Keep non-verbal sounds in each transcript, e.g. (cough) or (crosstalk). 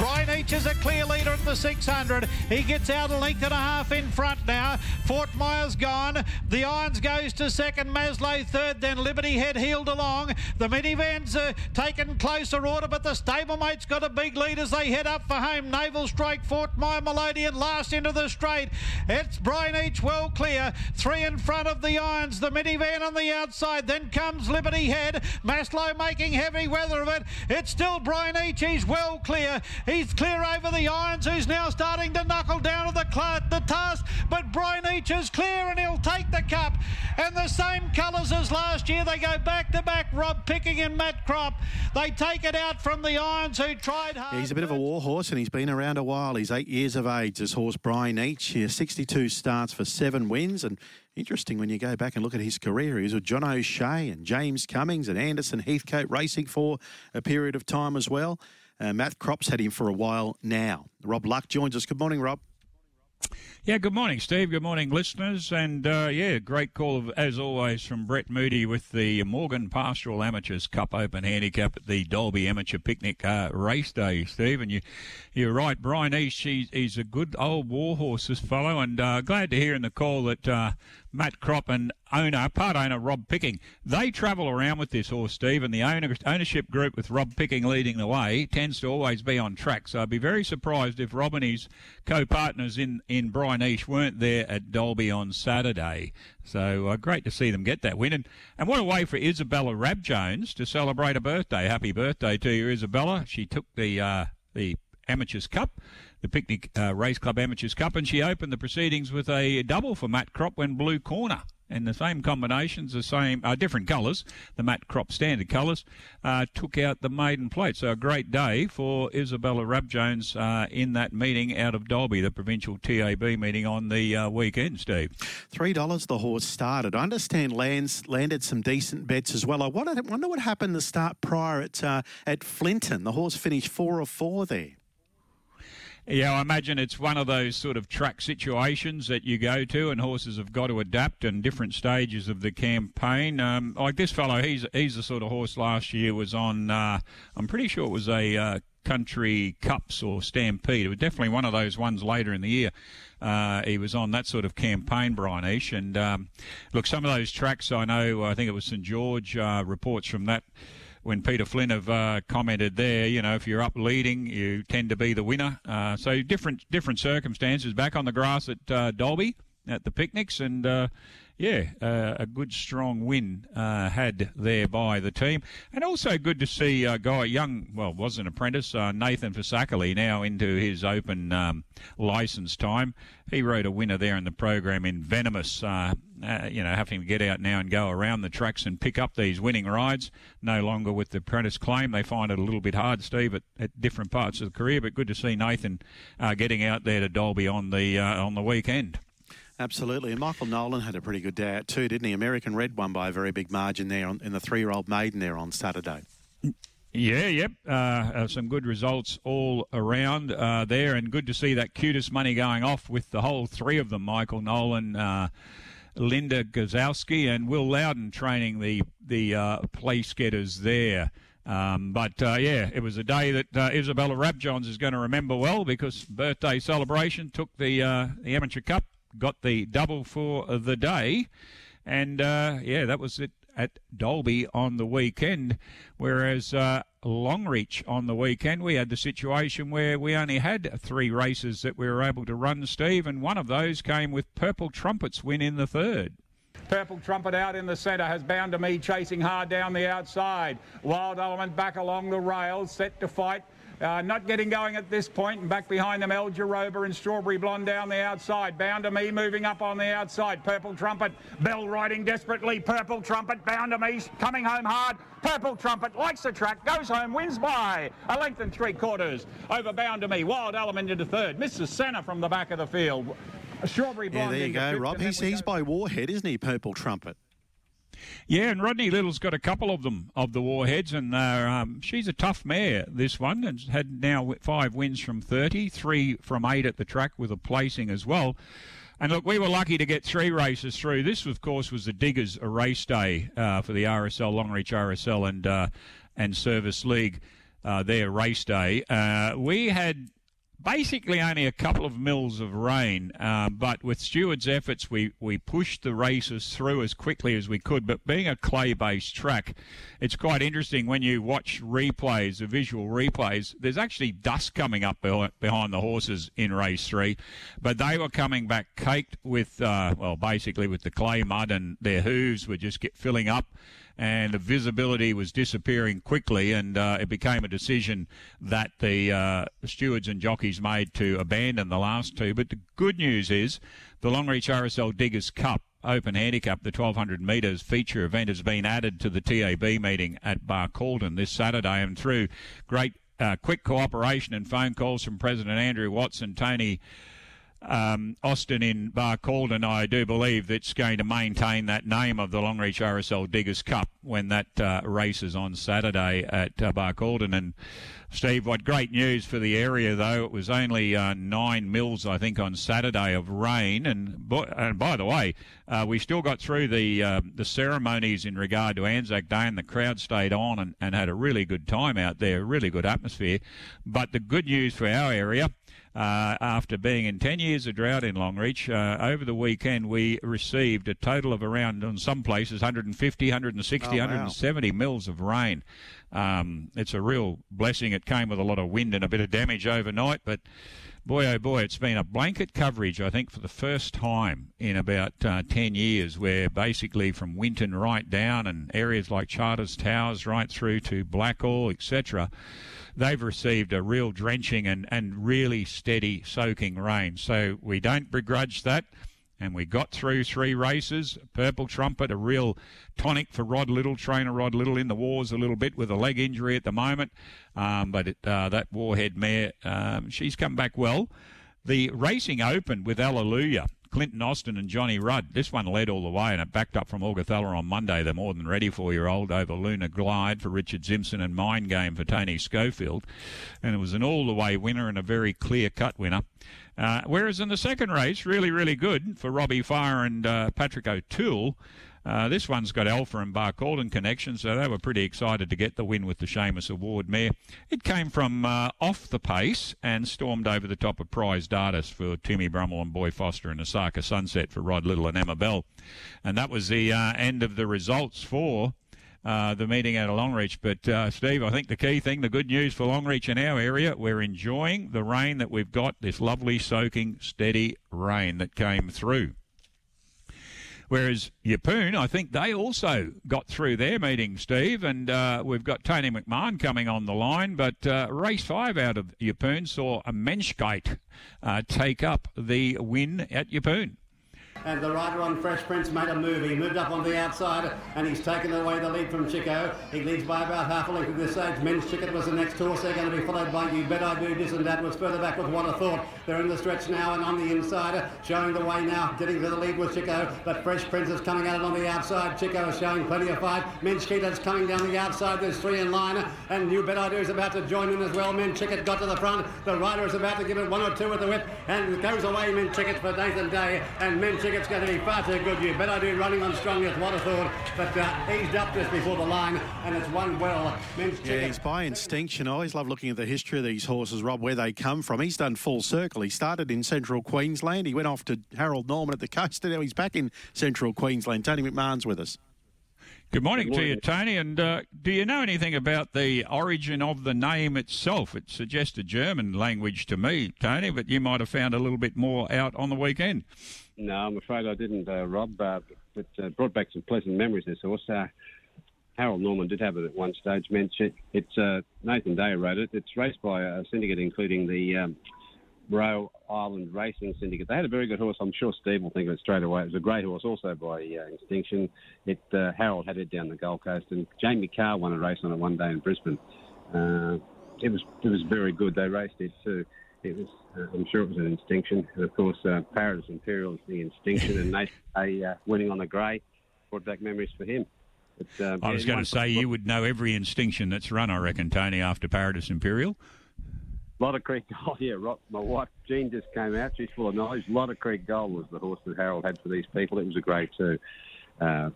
Brian Each is a clear leader in the 600. He gets out a length and a half in front now. Fort Myers gone. The Irons goes to second. Maslow third. Then Liberty Head heeled along. The minivans are taken closer order, but the stablemate's got a big lead as they head up for home. Naval Strike, Fort Myers Melodian last into the straight. It's Brian Each well clear. Three in front of the Irons. The minivan on the outside. Then comes Liberty Head. Maslow making heavy weather of it. It's still Brian Each. He's well clear. He's clear over the irons, who's now starting to knuckle down to the, the task. But Brian Each is clear and he'll take the cup. And the same colours as last year. They go back to back. Rob Picking and Matt Crop. They take it out from the irons who tried hard. He's a bit of a war horse and he's been around a while. He's eight years of age. This horse Brian Each. He has 62 starts for seven wins and. Interesting when you go back and look at his career. He was with John O'Shea and James Cummings and Anderson Heathcote racing for a period of time as well. Uh, Matt Crop's had him for a while now. Rob Luck joins us. Good morning, Rob. Yeah, good morning, Steve. Good morning, listeners. And uh, yeah, great call, of, as always, from Brett Moody with the Morgan Pastoral Amateurs Cup Open Handicap at the Dalby Amateur Picnic uh, Race Day, Steve. And you, you're right, Brian East, he's, he's a good old warhorse, this fellow. And uh, glad to hear in the call that uh, Matt Crop and owner, part owner Rob Picking. They travel around with this horse, Steve, and the owner, ownership group with Rob Picking leading the way tends to always be on track. So I'd be very surprised if Rob and his co-partners in, in Brian East weren't there at Dalby on Saturday. So uh, great to see them get that win. And, and what a way for Isabella Rabjohns to celebrate a birthday. Happy birthday to you, Isabella. She took the, uh, the Amateurs Cup the Picnic uh, Race Club Amateurs Cup, and she opened the proceedings with a double for Matt Crop when Blue Corner. And the same combinations, the same, uh, different colours, the Matt Crop standard colours, uh, took out the maiden plate. So a great day for Isabella Rabjohns uh, in that meeting out of Dalby, the provincial TAB meeting on the uh, weekend, Steve. $3 the horse started. I understand Lands landed some decent bets as well. I wonder, wonder what happened the start prior at, uh, at Flinton. The horse finished four or four there. Yeah, I imagine it's one of those sort of track situations that you go to, and horses have got to adapt in different stages of the campaign. Um, like this fellow, he's he's the sort of horse last year was on. Uh, I'm pretty sure it was a uh, country cups or stampede. It was definitely one of those ones later in the year. Uh, he was on that sort of campaign, Brian. And um, look, some of those tracks I know, I think it was St George uh, reports from that when Peter Flynn have uh, commented there, you know, if you're up leading, you tend to be the winner. Uh, so different different circumstances. Back on the grass at uh, Dalby at the picnics, and uh, yeah, uh, a good strong win uh, had there by the team, and also good to see a guy young, well, was an apprentice, Nathan Fasakali, now into his open um, license time. He rode a winner there in the program in Venomous uh, you know, having to get out now and go around the tracks and pick up these winning rides. No longer with the apprentice claim. They find it a little bit hard, Steve, at, at different parts of the career. But good to see Nathan uh, getting out there to Dalby on the uh, on the weekend. Absolutely, and Michael Nolan had a pretty good day out too, didn't he? American Red won by a very big margin there on, in the three-year-old maiden there on Saturday. Yeah, yep. Uh, uh, some good results all around uh, there, and good to see that QTIS money going off with the whole three of them Michael Nolan, uh, Linda Gazowski and Will Loudon training the the uh, place getters there. Um, but uh, yeah, it was a day that uh, Isabella Rabjohns is going to remember well because birthday celebration took the uh, the amateur cup, got the double for the day, and uh, yeah, that was it at Dalby on the weekend. Whereas uh, Longreach on the weekend, we had the situation where we only had three races that we were able to run, Steve, and one of those came with Purple Trumpet's win in the third. Purple Trumpet out in the centre has bound to me chasing hard down the outside. Wild Element back along the rails, set to fight. Uh, not getting going at this point, and back behind them, El Jaroba and Strawberry Blonde down the outside. Bound to me, moving up on the outside. Purple Trumpet, Bell riding desperately. Purple Trumpet, bound to me, coming home hard. Purple Trumpet likes the track, goes home, wins by a length and three quarters over Bound to me. Wild Element into third. Mrs. Senna from the back of the field. Strawberry Blonde. Yeah, there you go, Rob. He's, he's by Warhead, isn't he? Purple Trumpet. Yeah, and Rodney Little's got a couple of them of the Warheads, and uh, um, she's a tough mare. This one and had now five wins from 30, three from eight at the track with a placing as well. And look, we were lucky to get three races through. This, of course, was the Diggers race day uh, for the RSL, Longreach RSL, and uh, and Service League. Uh, their race day. Uh, we had basically only a couple of mils of rain, uh, but with Stewart's efforts, we, we pushed the races through as quickly as we could. But being a clay based track, it's quite interesting when you watch replays, the visual replays, there's actually dust coming up behind the horses in race three, but they were coming back caked with, uh, well, basically with the clay mud, and their hooves were just get, filling up and the visibility was disappearing quickly, and uh, it became a decision that the uh, stewards and jockeys made to abandon the last two. But the good news is the Longreach RSL Diggers Cup Open Handicap, the 1200 metres feature event, has been added to the TAB meeting at Bar Barcaldine this Saturday, and through great uh, quick cooperation and phone calls from President Andrew Watson, Tony um, Austin in Bar Barcaldine, I do believe that's going to maintain that name of the Longreach RSL Diggers Cup when that uh, is on Saturday at uh, Barcaldine. And Steve, what great news for the area, though. It was only uh, nine mils, I think, on Saturday of rain. And, and by the way, uh, we still got through the uh, the ceremonies in regard to Anzac Day, and the crowd stayed on and, and had a really good time out there, really good atmosphere. But the good news for our area uh, after being in 10 years of drought in Longreach. Uh, over the weekend, we received a total of around, in some places, 150, 160, oh, wow. 170 mils of rain. Um, it's a real blessing. It came with a lot of wind and a bit of damage overnight, but boy, oh boy, it's been a blanket coverage, I think, for the first time in about uh, 10 years, where basically from Winton right down and areas like Charters Towers right through to Blackall, etc., they've received a real drenching and, and really steady soaking rain. So we don't begrudge that. And we got through three races. Purple Trumpet, a real tonic for Rod Little, trainer Rod Little in the wars a little bit with a leg injury at the moment. Um, but it, uh, that Warhead mare, um, she's come back well. The racing opened with Alleluia. Clinton Austin and Johnny Rudd. This one led all the way and it backed up from Augathella on Monday. The more than ready four year old over Luna Glide for Richard Simpson and Mind Game for Tony Schofield. And it was an all the way winner and a very clear cut winner. Uh, whereas in the second race, really, really good for Robbie Fire and uh, Patrick O'Toole. Uh, this one's got Alpha and Barcaldine connection, so they were pretty excited to get the win with the Shamus Award mare. It came from uh, off the pace and stormed over the top of Prize Dartis for Timmy Brummel and Boy Foster and Osaka Sunset for Rod Little and Emma Bell. And that was the uh, end of the results for uh, the meeting at Longreach. But uh, Steve, I think the key thing, the good news for Longreach in our area, we're enjoying the rain that we've got, this lovely soaking, steady rain that came through. Whereas Yeppoon, I think they also got through their meeting, Steve, and uh, we've got Tony McMahon coming on the line. But uh, race five out of Yeppoon saw a Menschgate uh, take up the win at Yeppoon and the rider on Fresh Prince made a move. He moved up on the outside and he's taken away the lead from Chico. He leads by about half a length at this stage. Men's Chicken was the next horse. They're going to be followed by You Bet I Do This and That was further back with What I Thought. They're in the stretch now and on the inside, showing the way now, getting to the lead with Chico. But Fresh Prince is coming out on the outside. Chico is showing plenty of fight. Men's Chicken is coming down the outside. There's three in line and You Bet I Do is about to join in as well. Men Chicken got to the front. The rider is about to give it one or two with the whip and goes away Men Chicken for Nathan Day and Men Chicken's going to be far too good. You better do running on strong as what I thought, but uh, eased up just before the line, and it's one well. Men's yeah, he's by instinction. I always love looking at the history of these horses, Rob, where they come from. He's done full circle. He started in central Queensland. He went off to Harold Norman at the coast, and now he's back in central Queensland. Tony McMahon's with us. Good morning, Good morning, to you, Tony. And uh, do you know anything about the origin of the name itself? It suggests a German language to me, Tony, but you might have found a little bit more out on the weekend. No, I'm afraid I didn't, uh, Rob. Uh, but uh, brought back some pleasant memories. This horse. Uh, Harold Norman did have it at one stage. Mentioned it's uh, Nathan Day wrote it. It's raced by a syndicate including the um, Island Racing Syndicate. They had a very good horse. I'm sure Steve will think of it straight away. It was a great horse, also by uh, Instinction. It Harold had it down the Gold Coast, and Jamie Carr won a race on it one day in Brisbane. It was it was very good. They raced it too. It was uh, I'm sure it was an Instinction, and of course uh, Paradise Imperial is the Instinction, and they (laughs) a uh, winning on the grey brought back memories for him. But, uh, I was going to say you would know every Instinction that's run, I reckon, Tony, after Paradise Imperial. Lot of Creek Gold, (laughs) yeah. My wife Jean just came out. She's full of knowledge. Lot of Creek Gold was the horse that Harold had for these people. It was a grade two. Uh,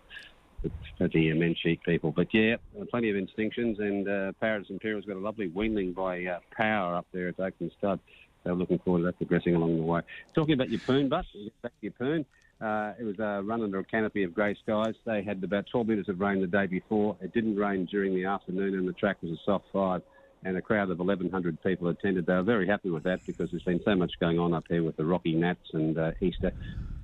for the men sheep people. But yeah, plenty of instinctions, and uh, Paris Imperial's got a lovely weanling by uh, Power up there at Oakland Stud. So looking forward to that progressing along the way. Talking about Yeppoon, but back to Yeppoon. Uh, it was a run under a canopy of grey skies. They had about 12 metres of rain the day before. It didn't rain during the afternoon, and the track was a soft five. And a crowd of 1,100 people attended. They were very happy with that because there's been so much going on up here with the Rocky Nats and uh, Easter.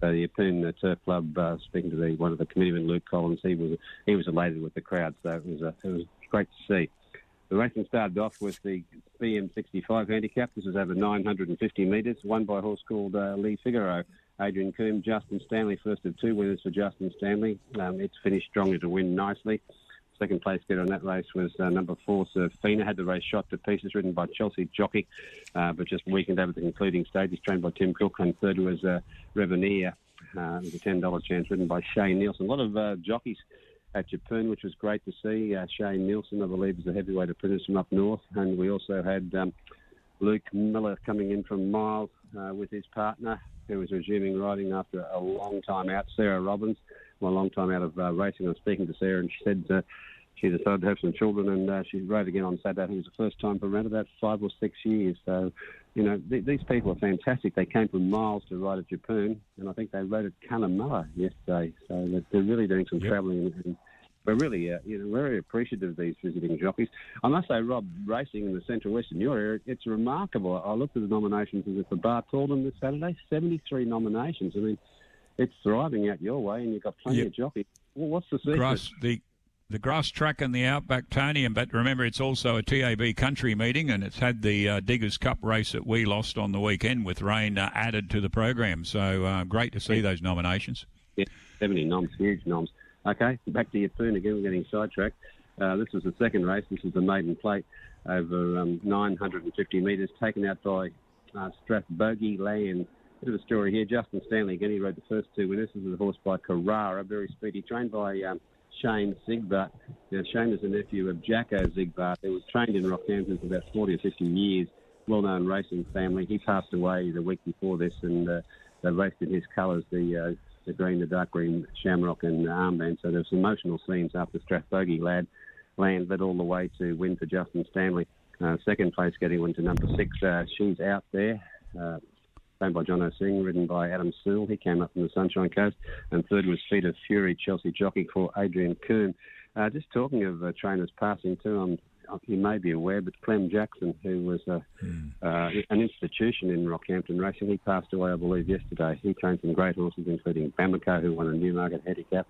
So the uh, Turf Club, uh, speaking to the, one of the committeemen, Luke Collins, he was he was elated with the crowd. So it was uh, it was great to see. The racing started off with the BM65 handicap. This is over 950 metres, won by a horse called uh, Lee Figaro. Adrian Coombe, Justin Stanley, first of two winners for Justin Stanley. Um, it's finished strongly to win nicely. Second place getter on that race was uh, number four, Fina. Had the race shot to pieces, ridden by Chelsea Jockey, uh, but just weakened over the concluding stages, trained by Tim Cook. And third was uh, Reveneer. Uh, it was a $10 chance, ridden by Shane Nielsen. A lot of uh, jockeys at Yeppoon, which was great to see. Uh, Shane Nielsen, I believe, is a heavyweight apprentice from up north. And we also had um, Luke Miller coming in from Miles uh, with his partner, who was resuming riding after a long time out, Sarah Robbins. A long time out of uh, racing. I was speaking to Sarah, and she said uh, she decided to have some children, and uh, she rode again on Saturday. I think it was the first time for around about five or six years. So, you know, th- these people are fantastic. They came from miles to ride at Yeppoon, and I think they rode at Cunnamulla yesterday. So they're, they're really doing some yep. travelling. And, we're really, uh, you know, very appreciative of these visiting jockeys. I must say, Rob, racing in the Central Western area, it's remarkable. I looked at the nominations as if the bar told them this Saturday, 73 nominations. I mean, it's thriving out your way, and you've got plenty yep. of jockeys. Well, what's the secret? The the grass track and the Outback Tony, but remember it's also a TAB country meeting, and it's had the uh, Diggers Cup race that we lost on the weekend with rain uh, added to the program. So uh, great to see those nominations. Yeah, 70 noms, huge noms. Okay, back to Yeppoon again. We're getting sidetracked. Uh, this was the second race. This is the maiden plate over um, 950 metres, taken out by uh, Strathbogie Land. Bit of a story here. Justin Stanley again. He rode the first two winners. This is a horse by Carrara, very speedy, trained by um, Shane Zigbart. Now, Shane is a nephew of Jacko Zigbart, who was trained in Rockhampton for about 40 or 50 years. Well-known racing family. He passed away the week before this, and uh, they raced in his colours, the uh, the green, the dark green shamrock and armband. So there's emotional scenes after Strathbogie lad land led all the way to win for Justin Stanley. Uh, second place getting into number six. Uh, she's out there. Uh, owned by John O'Sing, ridden by Adam Sewell. He came up from the Sunshine Coast. And third was Feet of Fury, Chelsea jockey for Adrian Coombe. Uh, just talking of uh, trainers passing too, I'm you may be aware, but Clem Jackson, who was a, mm. uh, an institution in Rockhampton racing, he passed away, I believe, yesterday. He trained some great horses, including Bamako, who won a Newmarket handicap.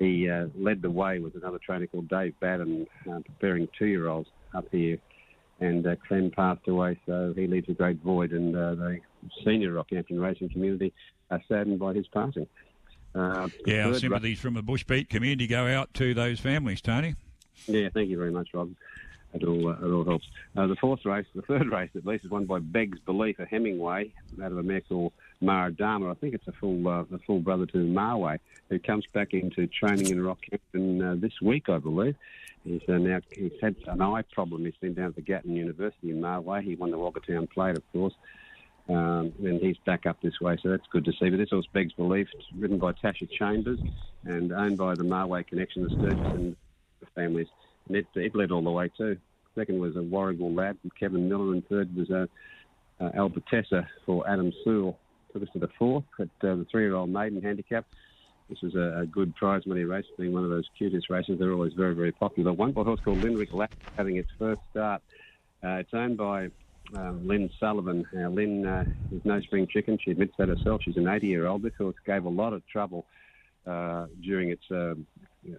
He uh, led the way with another trainer called Dave Batten, uh, preparing two-year-olds up here. And uh, Clem passed away, so he leaves a great void, and uh, the senior Rockhampton racing community are saddened by his passing. Uh, yeah, our sympathies from the Bushbeat community go out to those families, Tony. Yeah, thank you very much, Rob. It all, uh, it all helps. Uh, the fourth race, the third race at least, is won by Beg's Belief, a Hemingway, out of a mare called Maradama. I think it's a full uh, a full brother to Marway, who comes back into training in Rockhampton uh, this week, I believe. He's uh, now he's had an eye problem. He's been down at the Gatton University in Marway. He won the Wagga Town Plate, of course. Um, and he's back up this way, so that's good to see. But this horse Beg's Belief, ridden by Tasha Chambers and owned by the Marway Connection, the Sturgis and the families it, it led all the way too. Second was a Warrigal lad Kevin Miller, and third was a, a Albertessa for Adam Sewell. Took us to the fourth at uh, the three-year-old maiden handicap. This was a, a, good prize money race, being one of those QTIS races. They're always very, very popular. One by horse called Linrick Lass having its first start. Uh, it's owned by um, Lynn Sullivan. Now, Lynn uh, is no spring chicken. She admits that herself. She's an 80-year-old. This horse gave a lot of trouble uh, during its um,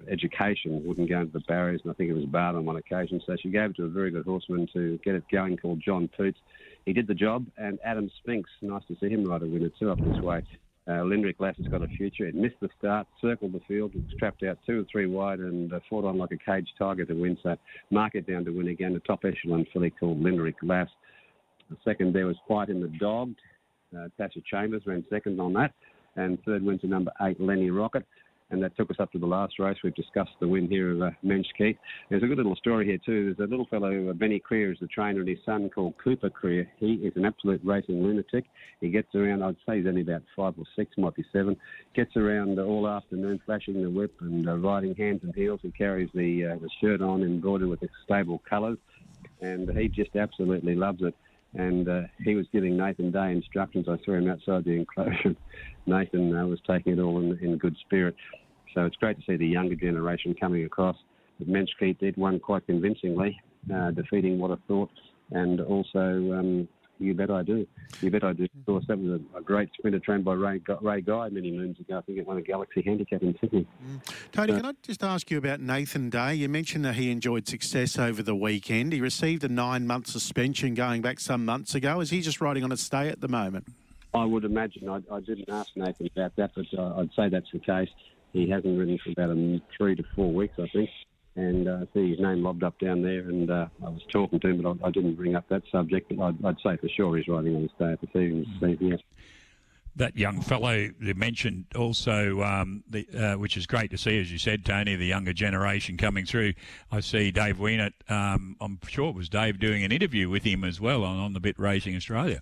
education wouldn't go into the barriers, and I think it was barred on one occasion. So she gave it to a very good horseman to get it going called John Poots. He did the job, and Adam Spinks, nice to see him ride a winner too up this way. Uh, Lindrick Lass has got a future. It missed the start, circled the field, was trapped out two or three wide, and uh, fought on like a caged tiger to win. So mark it down to win again. The top echelon filly called Lindrick Lass. The second there was Fight in the Dog. Uh, Tasha Chambers ran second on that, and third went to number eight Lenny Rocket and that took us up to the last race. We've discussed the win here of uh, Mensch Keith. There's a good little story here too. There's a little fellow, uh, Benny Creer, is the trainer, and his son called Cooper Creer. He is an absolute racing lunatic. He gets around. I'd say he's only about five or six, might be seven. Gets around all afternoon, flashing the whip and uh, riding hands and heels. He carries the uh, the shirt on embroidered with the stable colours, and he just absolutely loves it and uh, he was giving Nathan Day instructions. I saw him outside the enclosure. (laughs) Nathan uh, was taking it all in, in good spirit. So it's great to see the younger generation coming across. Mensch Keith did one quite convincingly, uh, defeating what I thought, and also um, you Bet I Do. You Bet I Do. Of course, that was a, a great sprinter trained by Ray, Ray Guy many moons ago. I think it won a Galaxy Handicap in Sydney. Mm. Tony, uh, can I just ask you about Nathan Day? You mentioned that he enjoyed success over the weekend. He received a nine-month suspension going back some months ago. Is he just riding on a stay at the moment? I would imagine. I, I didn't ask Nathan about that, but uh, I'd say that's the case. He hasn't ridden for about a, three to four weeks, I think and uh, see his name lobbed up down there. And uh, I was talking to him, but I, I, didn't bring up that subject. But I'd, I'd say for sure he's riding on his day at the season. Mm. Yes. That young fellow you mentioned also, um, the, uh, which is great to see, as you said, Tony, the younger generation coming through. I see Dave Wienert, um, I'm sure it was Dave doing an interview with him as well on, on the Bit Racing Australia.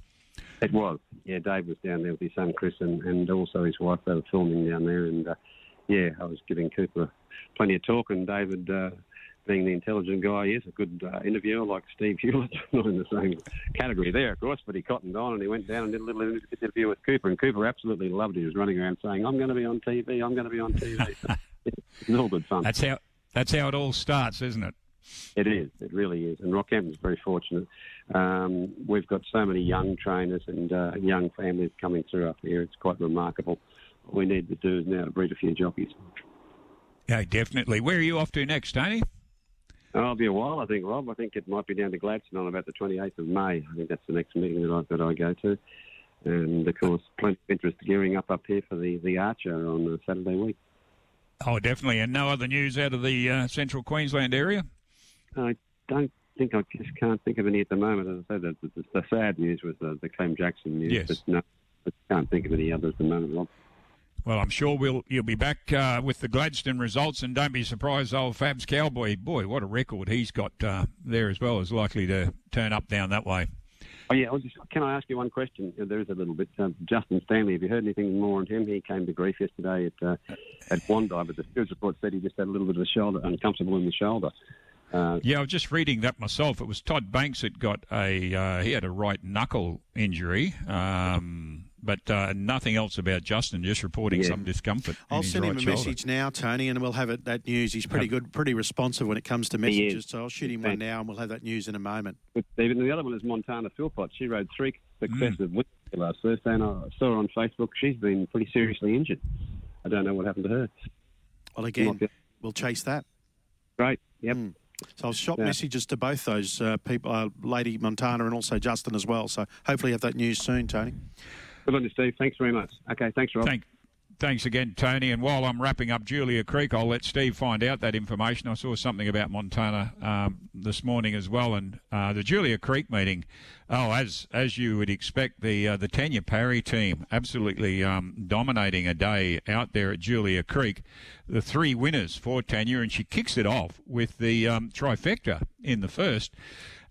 It was. Yeah, Dave was down there with his son Chris and, and also his wife. They were filming down there. And uh, yeah, I was giving Cooper plenty of talk, and David, uh, being the intelligent guy he is, a good uh, interviewer like Steve Hewlett, (laughs) not in the same category there, of course, but he cottoned on and he went down and did a little interview with Cooper, and Cooper absolutely loved it. He was running around saying, "I'm going to be on TV. I'm going to be on TV." (laughs) it's all good fun. That's how that's how it all starts, isn't it? It is. It really is. And Rockhampton's very fortunate. Um, we've got so many young trainers and uh, young families coming through up here. It's quite remarkable. We need to do is now to breed a few jockeys. Yeah, definitely. Where are you off to next, Tony? Oh, it'll be a while, I think, Rob. I think it might be down to Gladstone on about the 28th of May. I think that's the next meeting that I, that I go to. And, of course, plenty of interest gearing up up here for the, the Archer on the Saturday week. Oh, definitely. And no other news out of the uh, central Queensland area? I don't think, I just can't think of any at the moment. As I said, the, the, the sad news was the, the Clem Jackson news. Yes. But no, I can't think of any others at the moment, Rob. Well, I'm sure we'll you'll be back uh, with the Gladstone results, and don't be surprised, old Fabs Cowboy, boy, what a record he's got uh, there as well, is likely to turn up down that way. Oh yeah, just, can I ask you one question? There is a little bit. Um, Justin Stanley, have you heard anything more on him? He came to grief yesterday at uh, at Bondi, but the stewards report said he just had a little bit of a shoulder, uncomfortable in the shoulder. Uh, yeah, I was just reading that myself. It was Todd Banks that got a uh, he had a right knuckle injury. Um, but uh, nothing else about Justin, just reporting yeah. some discomfort. I'll send right him a shoulder. message now, Tony, and we'll have it, that news. He's pretty good, pretty responsive when it comes to messages, so I'll shoot him one now and we'll have that news in a moment. But Stephen, the other one is Montana Philpott. She rode three successive mm. wins last Thursday, and I saw her on Facebook. She's been pretty seriously injured. I don't know what happened to her. Well, again, we'll chase that. Great, yep. Mm. So I'll shot yeah. messages to both those uh, people, uh, Lady Montana and also Justin as well. So hopefully have that news soon, Tony. Good on you, Steve. Thanks very much. Okay, thanks, Rob. Thank, thanks again, Tony. And while I'm wrapping up Julia Creek, I'll let Steve find out that information. I saw something about Montana um, this morning as well, and uh, the Julia Creek meeting. Oh, as as you would expect, the uh, the Tanya Parry team absolutely um, dominating a day out there at Julia Creek. The three winners for Tanya, and she kicks it off with the um, trifecta in the first.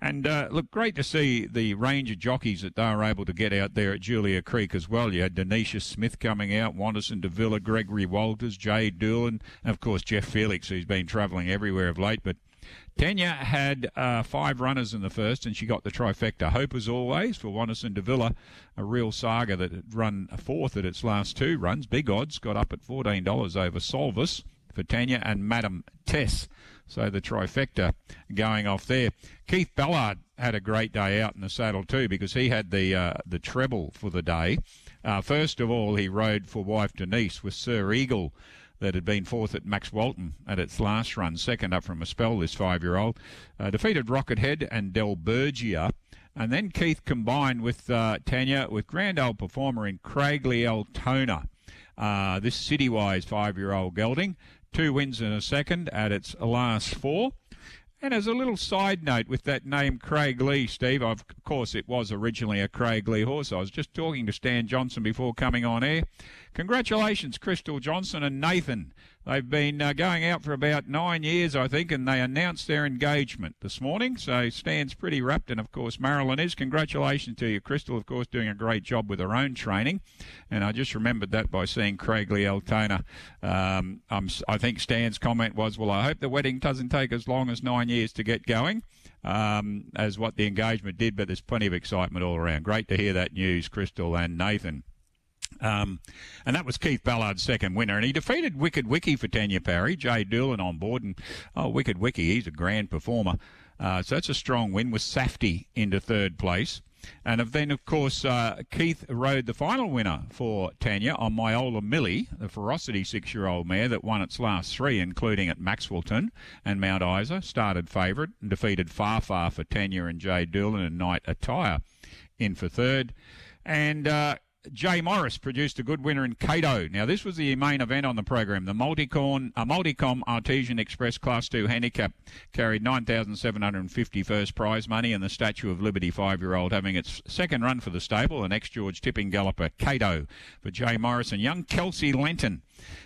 And uh, look, great to see the range of jockeys that they were able to get out there at Julia Creek as well. You had Denisha Smith coming out, Wanderson Davila, Gregory Walters, Jay Doolan, and of course Jeff Felix, who's been travelling everywhere of late. But Tanya had uh, five runners in the first, and she got the trifecta. Hope as always for Wanderson Davila, a real saga that had run fourth at its last two runs. Big odds got up at $14 over Solvis for Tanya and Madam Tess. So the trifecta going off there. Keith Ballard had a great day out in the saddle too because he had the uh, the treble for the day. Uh, first of all, he rode for wife Denise with Sir Eagle that had been fourth at Maxwelton at its last run, second up from a spell, this five-year-old. Uh, defeated Rocket Head and Del Bergia. And then Keith combined with uh, Tanya with grand old performer in Craigley Altona. Uh, this citywise five-year-old gelding two wins and a second at its last four. And as a little side note with that name Craig Lee, Steve, of course it was originally a Craig Lee horse. I was just talking to Stan Johnson before coming on air. Congratulations, Crystal Johnson and Nathan. They've been uh, going out for about nine years, I think, and they announced their engagement this morning. So Stan's pretty rapt, and of course Marilyn is. Congratulations to you, Crystal. Of course, doing a great job with her own training, and I just remembered that by seeing Craig Lee Altona. Um, i think Stan's comment was, "Well, I hope the wedding doesn't take as long as nine years to get going." Um, as what the engagement did, but there's plenty of excitement all around. Great to hear that news, Crystal and Nathan. Um, and that was Keith Ballard's second winner. And he defeated Wicked Wiki for Tanya Parry, Jay Doolan on board. And, oh, Wicked Wiki, he's a grand performer. Uh, so that's a strong win with Safety into third place. And then, of course, uh, Keith rode the final winner for Tanya on Myola Millie, the Ferocity six-year-old mare that won its last three, including at Maxwelton and Mount Isa. Started favourite and defeated Far Far for Tanya and Jay Doolan and Night Attire in for third. And uh, Jay Morris produced a good winner in Cato. Now, this was the main event on the program. The Multicom, a Multicom Artesian Express Class 2 handicap carried 9,750 first prize money, and the Statue of Liberty five-year-old having its second run for the stable, an ex-George tipping galloper, Cato, for Jay Morris and young Kelsey Lenton.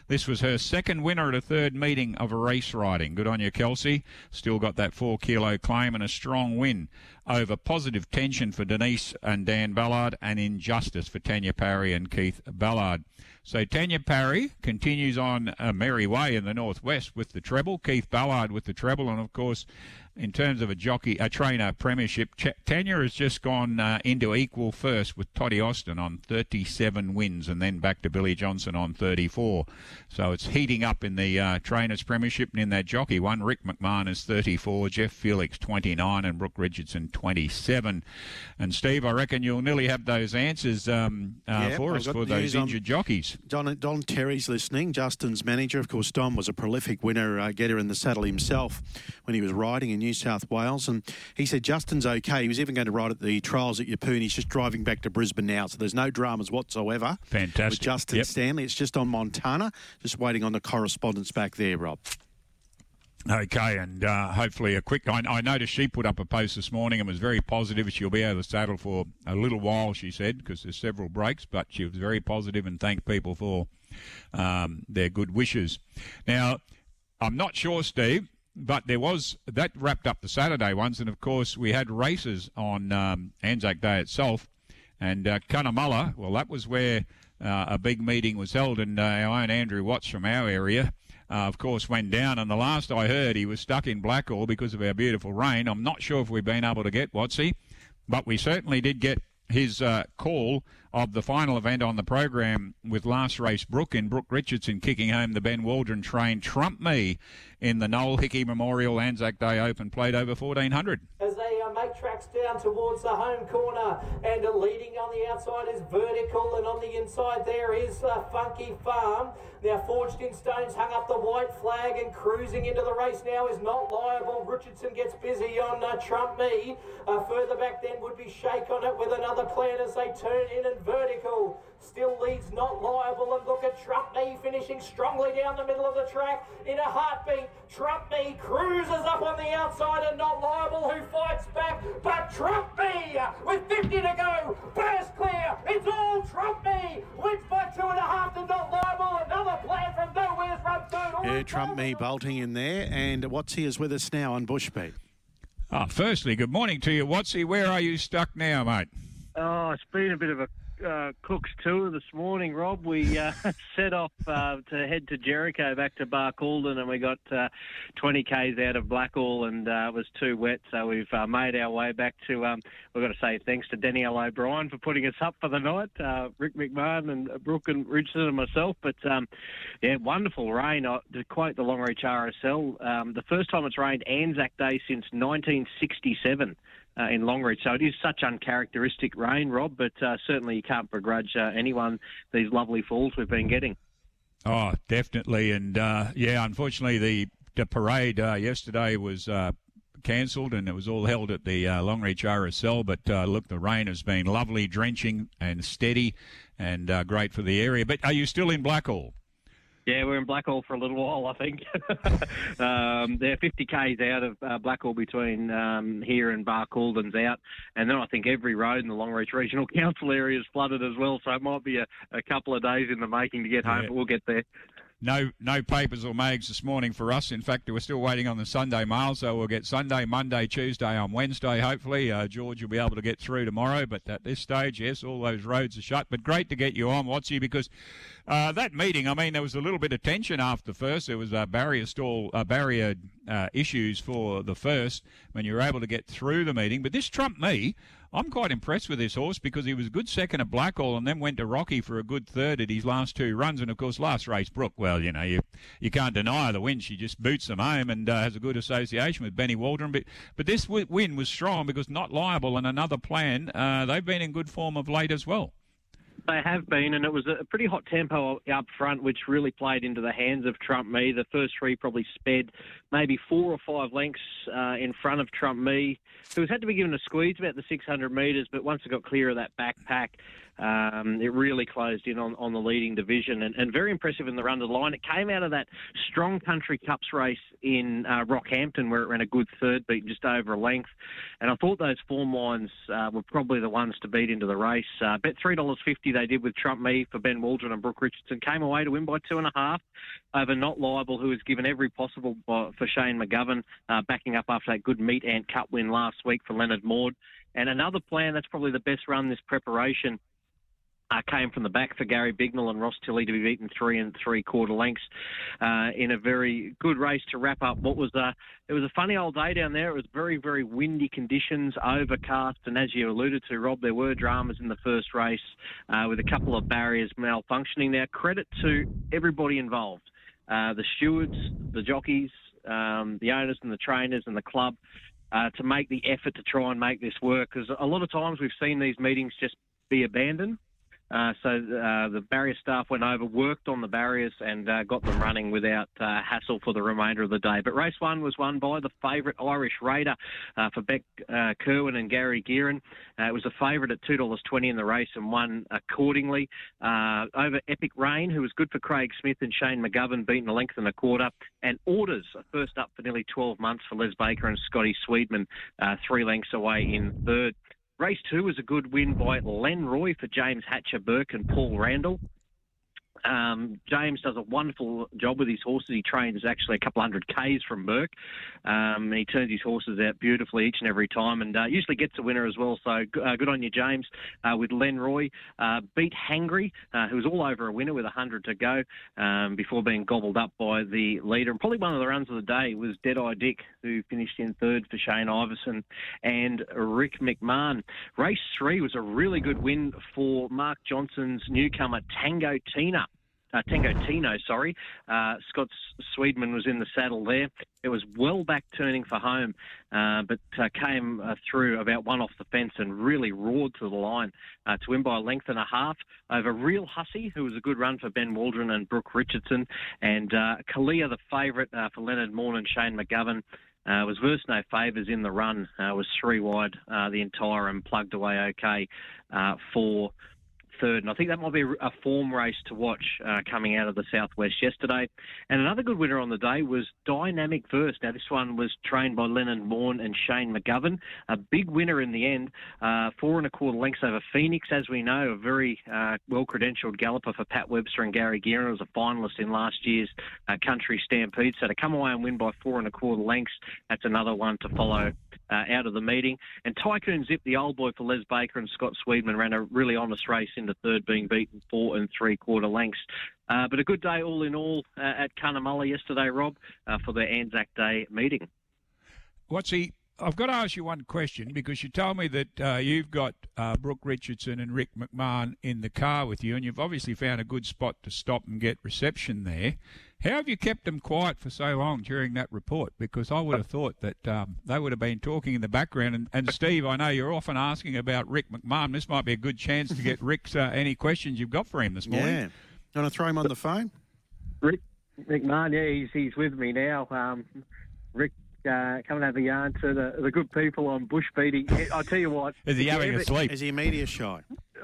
This was her second winner at a third meeting of race riding. Good on you, Kelsey. Still got that four kilo claim and a strong win over positive tension for Denise and Dan Ballard and injustice for Tanya Parry and Keith Ballard. So Tanya Parry continues on a merry way in the northwest with the treble, Keith Ballard with the treble, and of course in terms of a jockey, a trainer premiership. Ch- Tanya has just gone uh, into equal first with Toddy Austin on 37 wins, and then back to Billy Johnson on 34. So it's heating up in the uh, trainers premiership and in that jockey one. Rick McMahon is 34, Jeff Felix 29, and Brooke Richardson 27. And Steve, I reckon you'll nearly have those answers um, uh, yep, for us for those injured jockeys. Don, Don Terry's listening. Justin's manager, of course. Don was a prolific winner uh, getter in the saddle himself when he was riding in New South Wales. And he said Justin's okay. He was even going to ride at the trials at Yeppoon. He's just driving back to Brisbane now. So there's no dramas whatsoever. Fantastic. With Justin yep. Stanley. It's just on Montana. Just waiting on the correspondence back there, Rob. Okay, and uh, hopefully a quick. I, I, noticed she put up a post this morning and was very positive. She'll be out of the saddle for a little while, she said, because there's several breaks. But she was very positive and thanked people for um, their good wishes. Now, I'm not sure, Steve, but there was that wrapped up the Saturday ones, and of course we had races on um, Anzac Day itself, and uh, Cunnamulla. Well, that was where uh, a big meeting was held, and uh, our own Andrew Watts from our area. Uh, of course, went down, and the last I heard, he was stuck in Blackall because of our beautiful rain. I'm not sure if we've been able to get Watsy, but we certainly did get his uh, call of the final event on the program with last race Brooke in Brooke Richardson kicking home the Ben Waldron train Trump Me in the Noel Hickey Memorial Anzac Day Open played over 1400. Make tracks down towards the home corner and leading on the outside is Vertical and on the inside there is Funky Farm. Now Forged in Stones hung up the white flag and cruising into the race now is not liable. Richardson gets busy on uh, Trump Me. Uh, further back then would be Shake on it with another plan as they turn in and vertical. Still leads not liable and look at Trump Me finishing strongly down the middle of the track in a heartbeat. Trump Me cruises up on the outside and not liable Trump Me with 50 to go burst clear. It's all Trump Me wins by two and a half to not liable. Another plan from nowhere's run third. Yeah, Trump Me bolting in there. And Watsy is with us now on Bushbeat. Oh, ah, firstly, good morning to you, Watsy. Where are you stuck now, mate? Oh, it's been a bit of a uh, Cook's tour this morning, Rob. We uh, (laughs) set off uh, to head to Jericho back to Barcaldine, and we got uh, 20 k's out of Blackall, and uh, it was too wet, so we've uh, made our way back to. Um, we've got to say thanks to Danielle O'Brien for putting us up for the night, Rick McMahon and Brooke and Richardson and myself. But um, yeah, wonderful rain. to quote the Longreach RSL, um, the first time it's rained Anzac Day since 1967 uh, in Longreach. So it is such uncharacteristic rain, Rob, but uh, certainly you can't begrudge uh, anyone these lovely falls we've been getting. Oh, definitely. And uh, yeah, unfortunately, the, the parade uh, yesterday was uh, cancelled and it was all held at the Longreach RSL. But look, the rain has been lovely, drenching and steady and great for the area. But are you still in Blackall? Yeah, we're in Blackall for a little while, I think. (laughs) um, they're 50 k's out of uh, Blackall between um, here and Barcaldens out, and then I think every road in the Longreach Regional (laughs) Council area is flooded as well. So it might be a, a couple of days in the making to get home, Yeah. but we'll get there. No, no papers or mags this morning for us. In fact, we're still waiting on the Sunday mail, so we'll get Sunday, Monday, Tuesday on Wednesday. Hopefully, uh, George will be able to get through tomorrow. But at this stage, yes, all those roads are shut. But great to get you on, Watsy, because uh, that meeting. I mean, there was a little bit of tension after the first. There was uh, barrier stall, barrier uh, issues for the first when you were able to get through the meeting. But this trumped me. I'm quite impressed with this horse because he was a good second at Blackall and then went to Rocky for a good third at his last two runs. And of course, last race, Brooke, well, you know, you, you can't deny the win. She just boots them home and uh, has a good association with Benny Waldron. But, but this w- win was strong because not liable and another plan. Uh, they've been in good form of late as well. They have been, and it was a pretty hot tempo up front, which really played into the hands of Trump Me. The first three probably sped maybe four or five lengths uh, in front of Trump Me, who has had to be given a squeeze about the 600 metres, but once it got clear of that backpack, um, it really closed in on, on the leading division and, and very impressive in the run to the line. It came out of that Strong Country Cups race in uh, Rockhampton where it ran a good third beat just over a length. And I thought those form lines uh, were probably the ones to beat into the race. Uh, bet $3.50 they did with Trump Me for Ben Waldron and Brooke Richardson. Came away to win by two and a half over Not Liable, who was given every possible for Shane McGovern, uh, backing up after that good Meat Ant Cup win last week for Leonard Maud. And another plan that's probably the best run this preparation uh, came from the back for Gary Bignell and Ross Tilley to be beaten three and three quarter lengths uh, in a very good race to wrap up what was a it was a funny old day down there. It was very very windy conditions, overcast, and as you alluded to, Rob, there were dramas in the first race uh, with a couple of barriers malfunctioning. Now credit to everybody involved, uh, the stewards, the jockeys, um, the owners and the trainers and the club. Uh, to make the effort to try and make this work, because a lot of times we've seen these meetings just be abandoned. Uh, so uh, the barrier staff went over, worked on the barriers, and uh, got them running without uh, hassle for the remainder of the day. But race one was won by the favourite Irish Raider uh, for Beck uh, Kerwin and Gary Gearin. Uh, it was a favourite at two dollars twenty in the race and won accordingly over Epic Rain, who was good for Craig Smith and Shane McGovern, beaten a length and a quarter. And Orders, first up for nearly twelve months for Les Baker and Scotty Swedman, uh, three lengths away in third. Race two was a good win by Len Roy for James Hatcher Bourke and Paul Randall. Um, James does a wonderful job with his horses. He trains actually a couple hundred k's from Bourke. Um, he turns his horses out beautifully each and every time, and uh, usually gets a winner as well. So uh, good on you, James. Uh, with Len Roy, uh, beat Hangry, uh, who was all over a winner with hundred to go um, before being gobbled up by the leader. And probably one of the runs of the day was Deadeye Dick, who finished in third for Shane Iverson and Rick McMahon. Race three was a really good win for Mark Johnson's newcomer Tango Tina uh, Tango Tino, sorry. Uh, Scott Swedman was in the saddle there. It was well back turning for home, uh, but uh, came uh, through about one off the fence and really roared to the line uh, to win by a length and a half over Real Hussey, who was a good run for Ben Waldron and Brooke Richardson, and Kalia, the favourite for Leonard Morn and Shane McGovern. Uh, was verse no favours in the run. Uh, was three wide uh, the entire and plugged away okay for third. And I think that might be a form race to watch uh, coming out of the Southwest yesterday. And another good winner on the day was Dynamic Verse. Now, this one was trained by Lennon Bourne and Shane McGovern. A big winner in the end, uh, four and a quarter lengths over Phoenix, as we know, a very uh, well credentialed galloper for Pat Webster and Gary Guerin was a finalist in last year's uh, Country Stampede. So to come away and win by four and a quarter lengths, that's another one to follow uh, out of the meeting. And Tycoon Zip, the old boy for Les Baker and Scott Swedman, ran a really honest race into third, being beaten four and three quarter lengths. Uh, but a good day all in all uh, at Cunnamulla yesterday, Rob, uh, for the Anzac Day meeting. What's he? I've got to ask you one question because you told me that uh, you've got uh, Brooke Richardson and Rick McMahon in the car with you, and you've obviously found a good spot to stop and get reception there. How have you kept them quiet for so long during that report? Because I would have thought that um, they would have been talking in the background. And, and Steve, I know you're often asking about Rick McMahon. This might be a good chance to get (laughs) Rick's uh, any questions you've got for him this morning. Yeah. You want to throw him on the phone? Rick McMahon, yeah, he's, he's with me now. Um, Rick, uh, come and have a yarn to the, the good people on Bush Beating. I tell you what. Is he if you having a sleep? Is he media shy?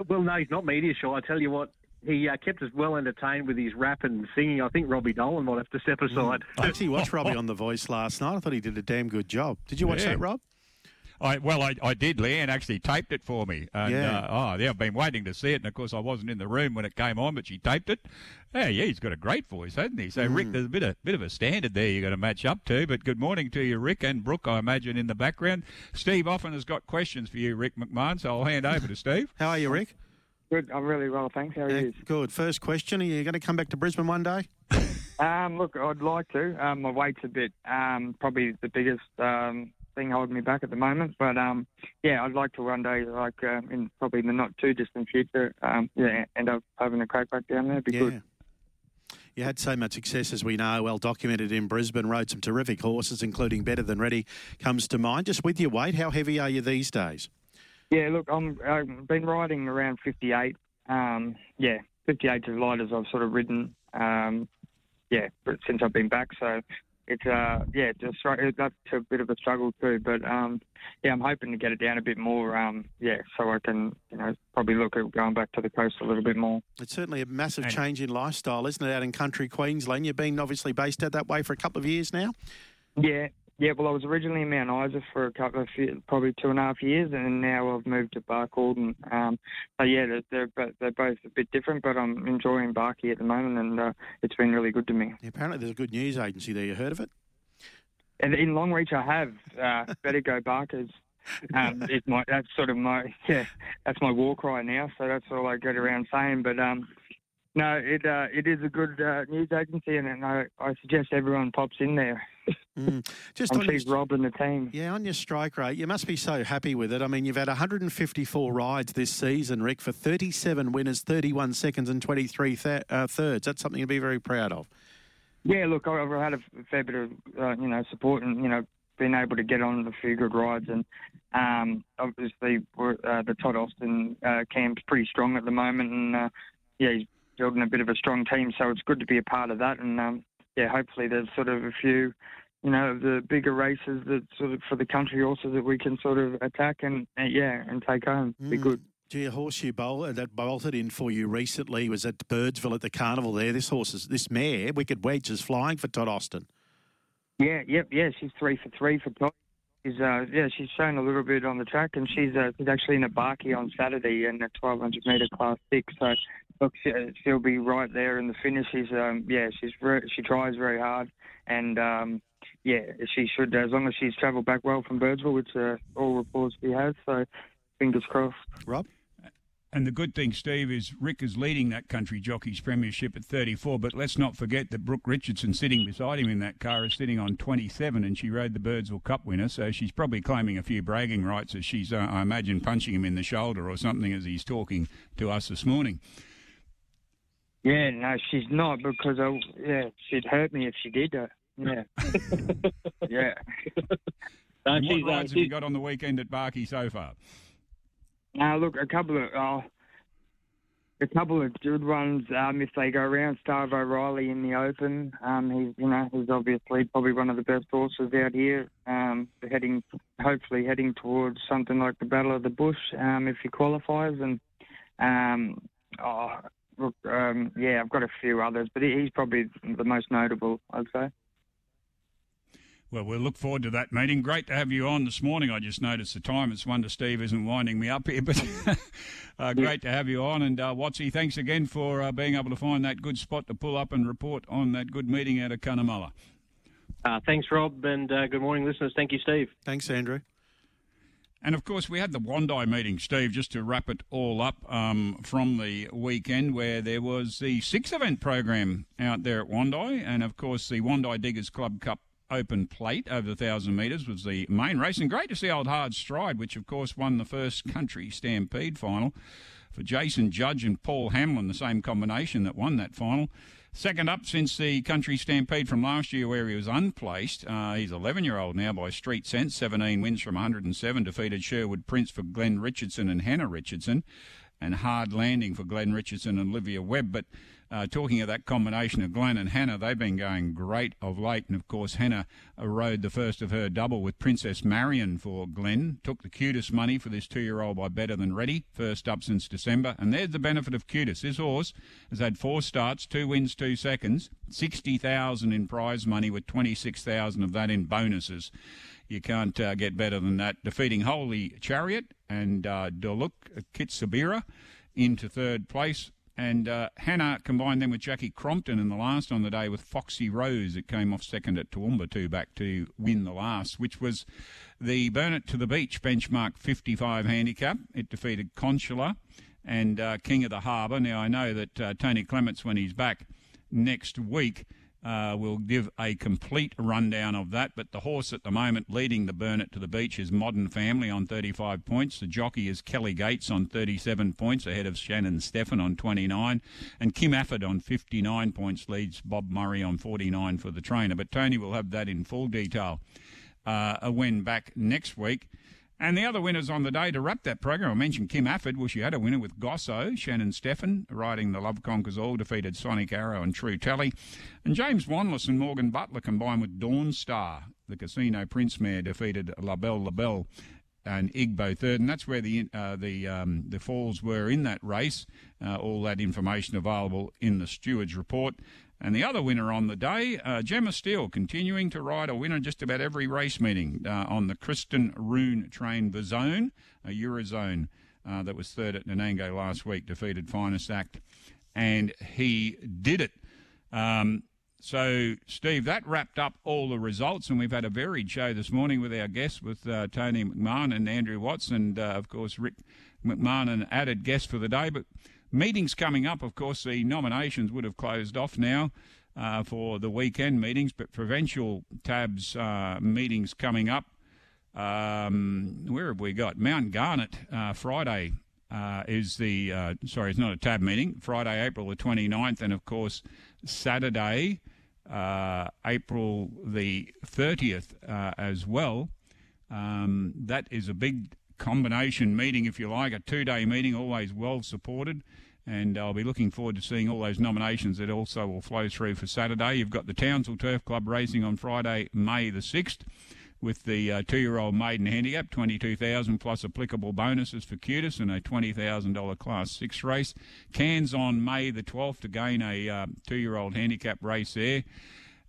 Well, no, he's not media shy. I tell you what, he uh, kept us well entertained with his rap and singing. I think Robbie Dolan might have to step aside. I actually watched Robbie on The Voice last night. I thought he did a damn good job. Did you watch Yeah. that, Rob? I, well, I, I did. Leanne actually taped it for me. And, Yeah. Uh, oh, yeah, I've been waiting to see it, and of course I wasn't in the room when it came on, but she taped it. Yeah, yeah, he's got a great voice, hasn't he? So, Mm. Rick, there's a bit of bit of a standard there you got to match up to. But good morning to you, Rick and Brooke. I imagine in the background. Steve often has got questions for you, Rick McMahon. So I'll hand over to Steve. How are you, Rick? Good. I'm really well, thanks. How are Yeah, you? good. First question: Are you going to come back to Brisbane one day? (laughs) Um, look, I'd like to. Um, my weight's a bit, um, probably the biggest um, thing holding me back at the moment. But um, yeah, I'd like to one day, like uh, in probably the not too distant future, um, yeah, end up having a crack back down there. Be good. You had so much success, as we know, well documented in Brisbane. Rode some terrific horses, including Better Than Ready, comes to mind. Just with your weight, how heavy are you these days? Yeah, look, I'm I've been riding around 58. Um, yeah, 58 as light as I've sort of ridden. Um, yeah, but since I've been back, so it's uh yeah, just that's a bit of a struggle too. But um, yeah, I'm hoping to get it down a bit more. Um, yeah, so I can you know probably look at going back to the coast a little bit more. It's certainly a massive change in lifestyle, isn't it, out in country Queensland? You've been obviously based out that way for a couple of years now. Yeah, yeah. Well, I was originally in Mount Isa for a couple of probably two and a half years, and now I've moved to Barcaldine. Um, so yeah, they're they're, they're both a bit different, but I'm enjoying Barkey at the moment, and uh, it's been really good to me. Yeah, apparently, there's a good news agency there. You heard of it? And in Longreach, I have uh, better go Barkers. Um, it's my that's sort of my (laughs) yeah that's my war cry now. So that's all I get around saying. But um, no, it uh, it is a good uh, news agency, and, I, I suggest everyone pops in there. (laughs) Mm. Just and on your, Rob and the team. yeah, on your strike rate, you must be so happy with it. I mean, you've had 154 rides this season, Rick, for 37 winners, 31 seconds, and 23 th- uh, thirds. That's something to be very proud of. Yeah, look, I've had a fair bit of uh, you know support and you know been able to get on a few good rides and um, obviously uh, the Todd Austin uh, camp's pretty strong at the moment and uh, yeah he's building a bit of a strong team so it's good to be a part of that and um, yeah hopefully there's sort of a few you know the bigger races that sort of for the country also that we can sort of attack and uh, yeah and take home be Mm. good. Gee, a horse you bowl, uh, that bolted in for you recently was at Birdsville at the carnival there. This horse is, this mare, Wicked Wedge, is flying for Todd Austin. Yeah, yep, yeah. She's three for three for Todd. She's uh, yeah, she's shown a little bit on the track, and she's uh, she's actually in a Barkey on Saturday in the 1200 metre class six. So look, she, she'll be right there in the finish. She's um, yeah, she's re- she tries very hard, and um, yeah, she should as long as she's travelled back well from Birdsville, which uh, all reports she has. So fingers crossed. Rob. And the good thing, Steve, is Rick is leading that country jockeys premiership at 34. But let's not forget that Brooke Richardson, sitting beside him in that car, is sitting on 27, and she rode the Birdsville Cup winner. So she's probably claiming a few bragging rights as she's, uh, I imagine, punching him in the shoulder or something as he's talking to us this morning. Yeah, no, she's not because I, yeah, she'd hurt me if she did. Uh, yeah, (laughs) yeah. No, (laughs) And what she's, uh, rides have you got on the weekend at Barkey so far? Uh, look, a couple of uh, a couple of good ones. Um, if they go around, Starve O'Reilly in the Open. Um, he's you know he's obviously probably one of the best horses out here. Um, heading hopefully heading towards something like the Battle of the Bush. Um, if he qualifies and look, um, yeah, I've got a few others, but he's probably the most notable, I'd say. Well, we'll look forward to that meeting. Great to have you on this morning. I just noticed the time. It's wonder Steve isn't winding me up here, (laughs) but uh, great to have you on. And uh, Watsy, thanks again for uh, being able to find that good spot to pull up and report on that good meeting out of Cunnamulla. Uh, thanks, Rob, and uh, good morning, listeners. Thank you, Steve. Thanks, Andrew. And of course, we had the Wondai meeting, Steve, just to wrap it all up um, from the weekend where there was the six event program out there at Wondai. And of course, the Wondai Diggers Club Cup Open Plate over the 1,000 metres was the main race. And great to see old Hard Stride, which of course won the first country stampede final for Jason Judge and Paul Hamlin, the same combination that won that final. Second up since the country stampede from last year, where he was unplaced. Uh, he's 11 year old now by Street Sense. 17 wins from 107. Defeated Sherwood Prince for Glenn Richardson and Hannah Richardson. And hard landing for Glenn Richardson and Olivia Webb. But uh, talking of that combination of Glenn and Hannah, they've been going great of late. And of course, Hannah rode the first of her double with Princess Marion for Glenn. Took the QTIS money for this two year old by Better Than Ready, first up since December. And there's the benefit of QTIS. This horse has had four starts, two wins, two seconds, 60,000 in prize money with 26,000 of that in bonuses. You can't uh, get better than that. Defeating Holy Chariot and uh, Doluk Kitsabira into third place. And uh, Hannah combined them with Jackie Crompton in the last on the day with Foxy Rose. It came off second at Toowoomba two back to win the last, which was the Burnett to the Beach benchmark 55 handicap. It defeated Consular and uh, King of the Harbour. Now, I know that uh, Tony Clements, when he's back next week, uh, we'll give a complete rundown of that. But the horse at the moment leading the Burnett to the Beach is Modern Family on 35 points. The jockey is Kelly Gates on 37 points, ahead of Shannon Steffen on 29. And Kim Afford on 59 points leads Bob Murray on 49 for the trainer. But Tony will have that in full detail uh, when back next week. And the other winners on the day to wrap that program, I mentioned Kim Afford. Well, she had a winner with Gosso, Shannon Steffen, riding the Love Conquers All, defeated Sonic Arrow and True Tally. And James Wanless and Morgan Butler combined with Dawn Star. The Casino Prince mare defeated La Belle La Belle and Igbo third, and that's where the uh, the um, the falls were in that race. Uh, all that information available in the steward's report. And the other winner on the day, uh, Gemma Steele, continuing to ride a winner just about every race meeting uh, on the Kristen Roon train, the Zone, a Eurozone uh, that was third at Nanango last week, defeated Finest Act, and he did it. Um, so, Steve, that wrapped up all the results, and we've had a varied show this morning with our guests, with uh, Tony McMahon and Andrew Watts, and uh, of course Rick McMahon, an added guest for the day. But Meetings coming up, of course, the nominations would have closed off now uh, for the weekend meetings, but provincial tabs uh, meetings coming up. Um, where have we got? Mount Garnet uh, Friday uh, is the, uh, sorry, it's not a tab meeting, Friday, April the 29th, and of course, Saturday, uh, April the 30th as well. Um, that is a big combination meeting, if you like, a two day meeting, always well supported and I'll be looking forward to seeing all those nominations that also will flow through for Saturday. You've got the Townsville Turf Club racing on Friday, May the 6th, with the uh, two-year-old maiden handicap, 22000 plus applicable bonuses for QTIS and a $20,000 Class 6 race. Cairns on May the 12th, again a uh, two-year-old handicap race there.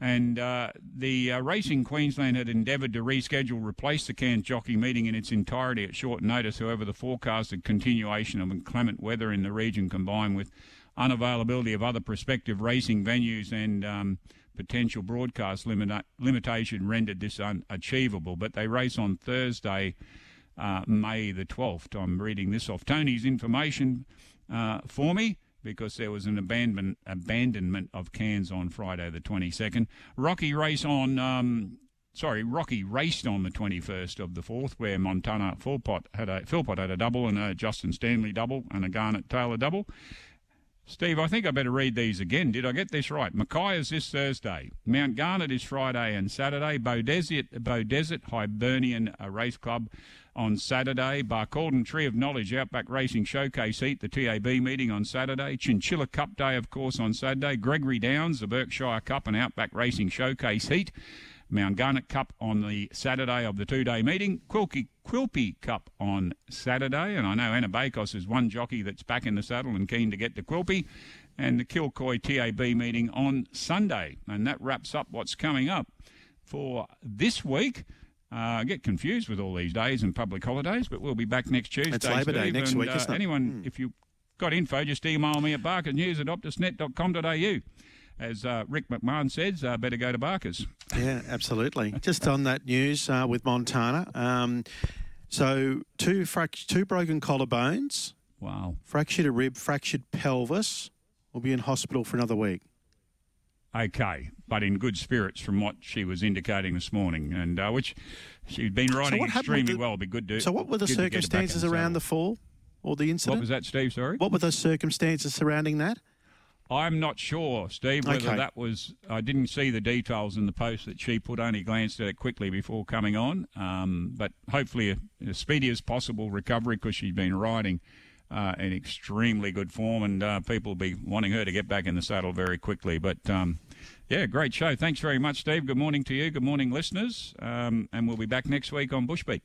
And uh, the uh, Racing Queensland had endeavoured to reschedule, replace the Cairns jockey meeting in its entirety at short notice. However, the forecasted continuation of inclement weather in the region combined with unavailability of other prospective racing venues and um, potential broadcast limita- limitation rendered this unachievable. But they race on Thursday, uh, May the 12th. I'm reading this off Tony's information uh, for me because there was an abandonment abandonment of Cairns on Friday the 22nd. Rocky race on. Um, sorry, Rocky raced on the 21st of the 4th, where Montana Philpott had a Philpott had a double and a Justin Stanley double and a Garnet Taylor double. Steve, I think I better read these again. Did I get this right? Mackay is this Thursday. Mount Garnet is Friday and Saturday. Beaudesert, Beaudesert Hibernian Race Club on Saturday. Barcaldine Tree of Knowledge Outback Racing Showcase Heat, the TAB meeting on Saturday. Chinchilla Cup Day, of course, on Saturday. Gregory Downs, the Burke Shire Cup and Outback Racing Showcase Heat. Mount Garnet Cup on the Saturday of the two-day meeting. Quilpie, Quilpie Cup on Saturday, and I know Anna Bakos is one jockey that's back in the saddle and keen to get to Quilpie, And the Kilcoy TAB meeting on Sunday, and that wraps up what's coming up for this week. Uh, I get confused with all these days and public holidays, but we'll be back next Tuesday. It's Labor Day Steve, next and, week, uh, isn't it? Anyone, Hmm. if you got info, just email me at barkersnews at optusnet.com.au. As uh, Rick McMahon says, uh, better go to Barkers. Yeah, absolutely. (laughs) Just on that news uh, with Montana. Um, so two frac- two broken collarbones. Wow. Fractured a rib, fractured pelvis. Will be in hospital for another week. Okay, but in good spirits from what she was indicating this morning, and uh, which she'd been riding with extremely the- well. Be good to. So what were the good to get her back in circumstances around saddle. the fall or the incident? What was that, Steve? Sorry. What were the circumstances surrounding that? I'm not sure, Steve, whether Okay. that was. I didn't see the details in the post that she put. Only glanced at it quickly before coming on. Um, but hopefully, a, as speedy as possible recovery because she's been riding uh, in extremely good form, and uh, people will be wanting her to get back in the saddle very quickly. But um, yeah, great show. Thanks very much, Steve. Good morning to you. Good morning, listeners. Um, and we'll be back next week on Bushbeat.